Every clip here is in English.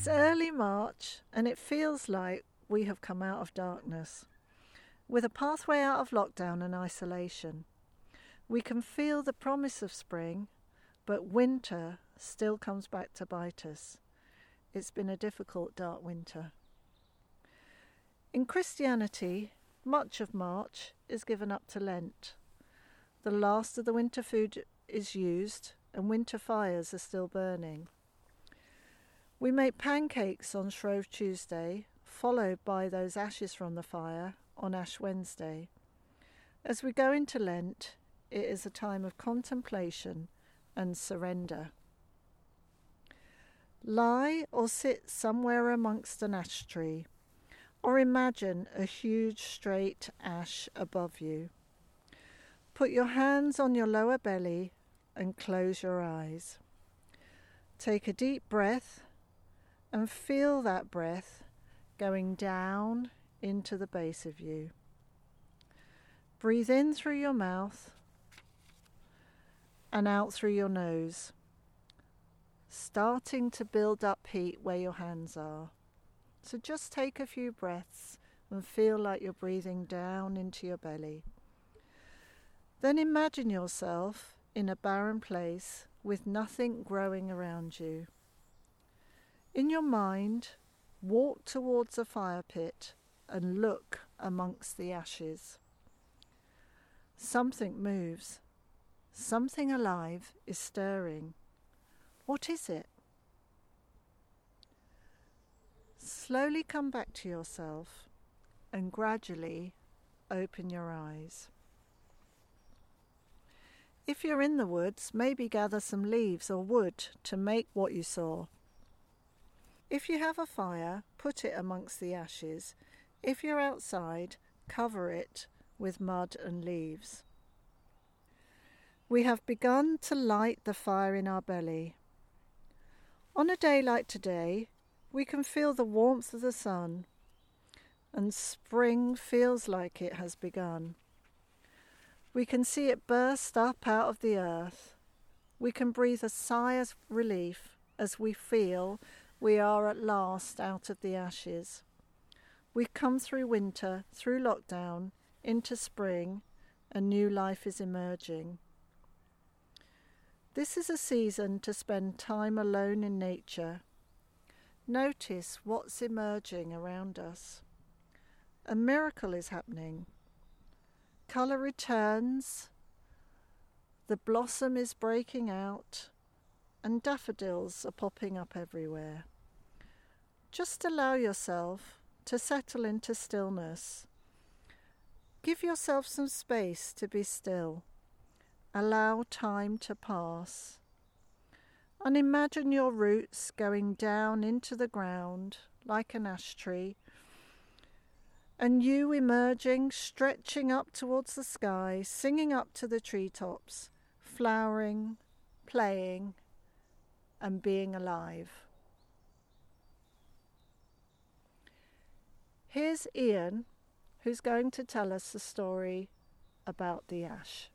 It's early March and it feels like we have come out of darkness. With a pathway out of lockdown and isolation, we can feel the promise of spring, but winter still comes back to bite us. It's been a difficult, dark winter. In Christianity, much of March is given up to Lent. The last of the winter food is used, and winter fires are still burning. We make pancakes on Shrove Tuesday, followed by those ashes from the fire on Ash Wednesday. As we go into Lent, it is a time of contemplation and surrender. Lie or sit somewhere amongst an ash tree, or imagine a huge straight ash above you. Put your hands on your lower belly and close your eyes. Take a deep breath and feel that breath going down into the base of you. Breathe in through your mouth and out through your nose, starting to build up heat where your hands are. So just take a few breaths and feel like you're breathing down into your belly. Then imagine yourself in a barren place with nothing growing around you. In your mind, walk towards a fire pit and look amongst the ashes. Something moves. Something alive is stirring. What is it? Slowly come back to yourself and gradually open your eyes. If you're in the woods, maybe gather some leaves or wood to make what you saw. If you have a fire, put it amongst the ashes. If you're outside, cover it with mud and leaves. We have begun to light the fire in our belly. On a day like today, we can feel the warmth of the sun, and spring feels like it has begun. We can see it burst up out of the earth. We can breathe a sigh of relief as we feel we are at last out of the ashes. We've come through winter, through lockdown, into spring, and new life is emerging. This is a season to spend time alone in nature. Notice what's emerging around us. A miracle is happening. Colour returns, the blossom is breaking out, and daffodils are popping up everywhere. Just allow yourself to settle into stillness. Give yourself some space to be still. Allow time to pass. And imagine your roots going down into the ground like an ash tree, and you emerging, stretching up towards the sky, singing up to the treetops, flowering, playing, and being alive. Here's Ian, who's going to tell us the story about the ash.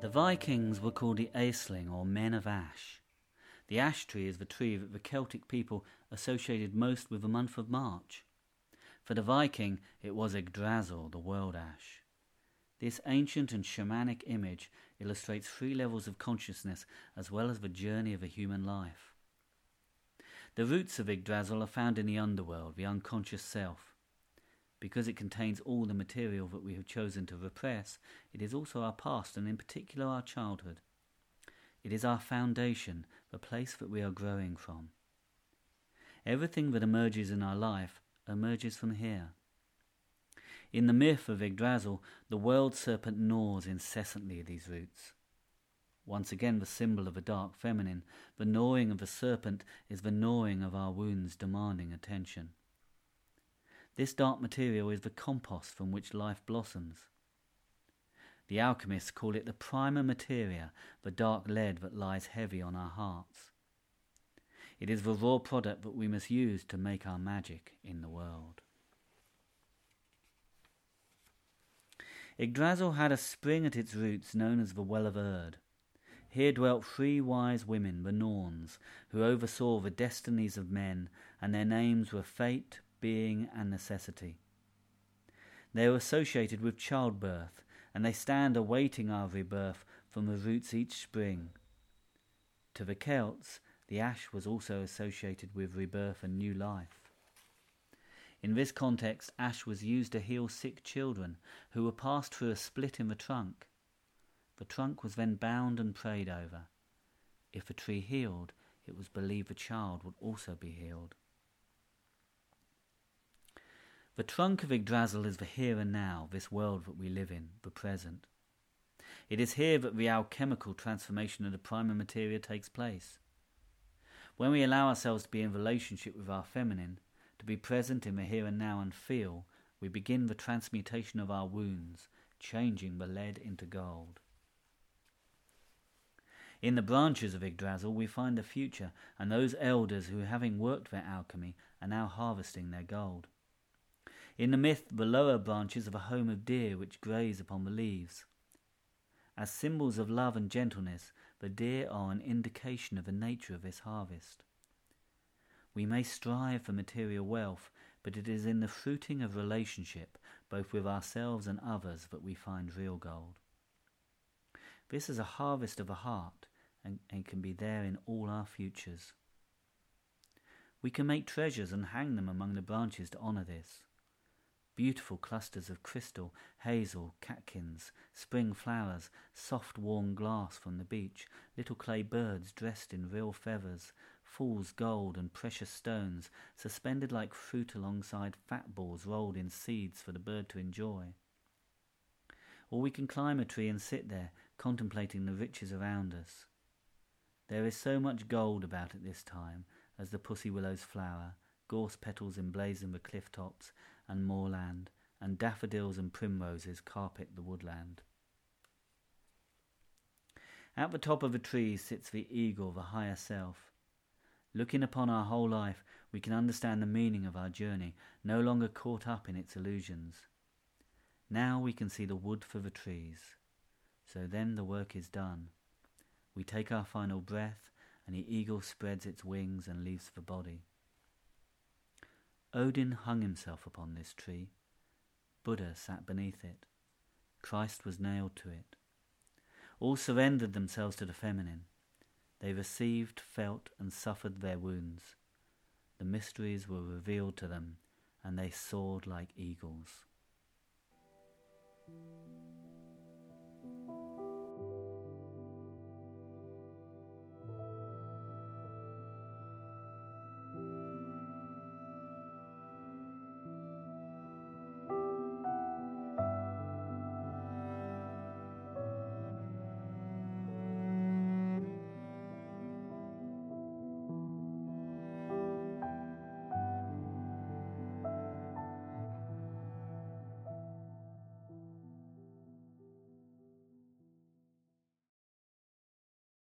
The Vikings were called the Aisling or Men of Ash. The ash tree is the tree that the Celtic people associated most with the month of March. For the Viking, it was Yggdrasil, the world ash. This ancient and shamanic image illustrates three levels of consciousness as well as the journey of a human life. The roots of Yggdrasil are found in the underworld, the unconscious self. Because it contains all the material that we have chosen to repress, it is also our past and in particular our childhood. It is our foundation, the place that we are growing from. Everything that emerges in our life emerges from here. In the myth of Yggdrasil, the world serpent gnaws incessantly these roots. Once again, the symbol of a dark feminine, the gnawing of the serpent is the gnawing of our wounds demanding attention. This dark material is the compost from which life blossoms. The alchemists call it the prima materia, the dark lead that lies heavy on our hearts. It is the raw product that we must use to make our magic in the world. Yggdrasil had a spring at its roots known as the Well of Urd. Here dwelt three wise women, the Norns, who oversaw the destinies of men, and their names were Fate, Being, and Necessity. They were associated with childbirth, and they stand awaiting our rebirth from the roots each spring. To the Celts, the ash was also associated with rebirth and new life. In this context, ash was used to heal sick children who were passed through a split in the trunk. The trunk was then bound and prayed over. If a tree healed, it was believed the child would also be healed. The trunk of Yggdrasil is the here and now, this world that we live in, the present. It is here that the alchemical transformation of the primal materia takes place. When we allow ourselves to be in relationship with our feminine, to be present in the here and now and feel, we begin the transmutation of our wounds, changing the lead into gold. In the branches of Yggdrasil we find the future and those elders who, having worked their alchemy, are now harvesting their gold. In the myth, the lower branches of a home of deer which graze upon the leaves. As symbols of love and gentleness, the deer are an indication of the nature of this harvest. We may strive for material wealth, but it is in the fruiting of relationship, both with ourselves and others, that we find real gold. This is a harvest of the heart, and, and can be there in all our futures. We can make treasures and hang them among the branches to honour this. Beautiful clusters of crystal, hazel, catkins, spring flowers, soft worn glass from the beach, little clay birds dressed in real feathers, fool's gold and precious stones suspended like fruit alongside fat balls rolled in seeds for the bird to enjoy. Or we can climb a tree and sit there, contemplating the riches around us. There is so much gold about at this time as the pussy willow's flower, gorse petals emblazon the cliff tops and moorland, and daffodils and primroses carpet the woodland. At the top of a tree sits the eagle, the higher self. Looking upon our whole life, we can understand the meaning of our journey, no longer caught up in its illusions. Now we can see the wood for the trees. So then the work is done. We take our final breath, and the eagle spreads its wings and leaves the body. Odin hung himself upon this tree. Buddha sat beneath it. Christ was nailed to it. All surrendered themselves to the feminine. They received, felt, and suffered their wounds. The mysteries were revealed to them, and they soared like eagles.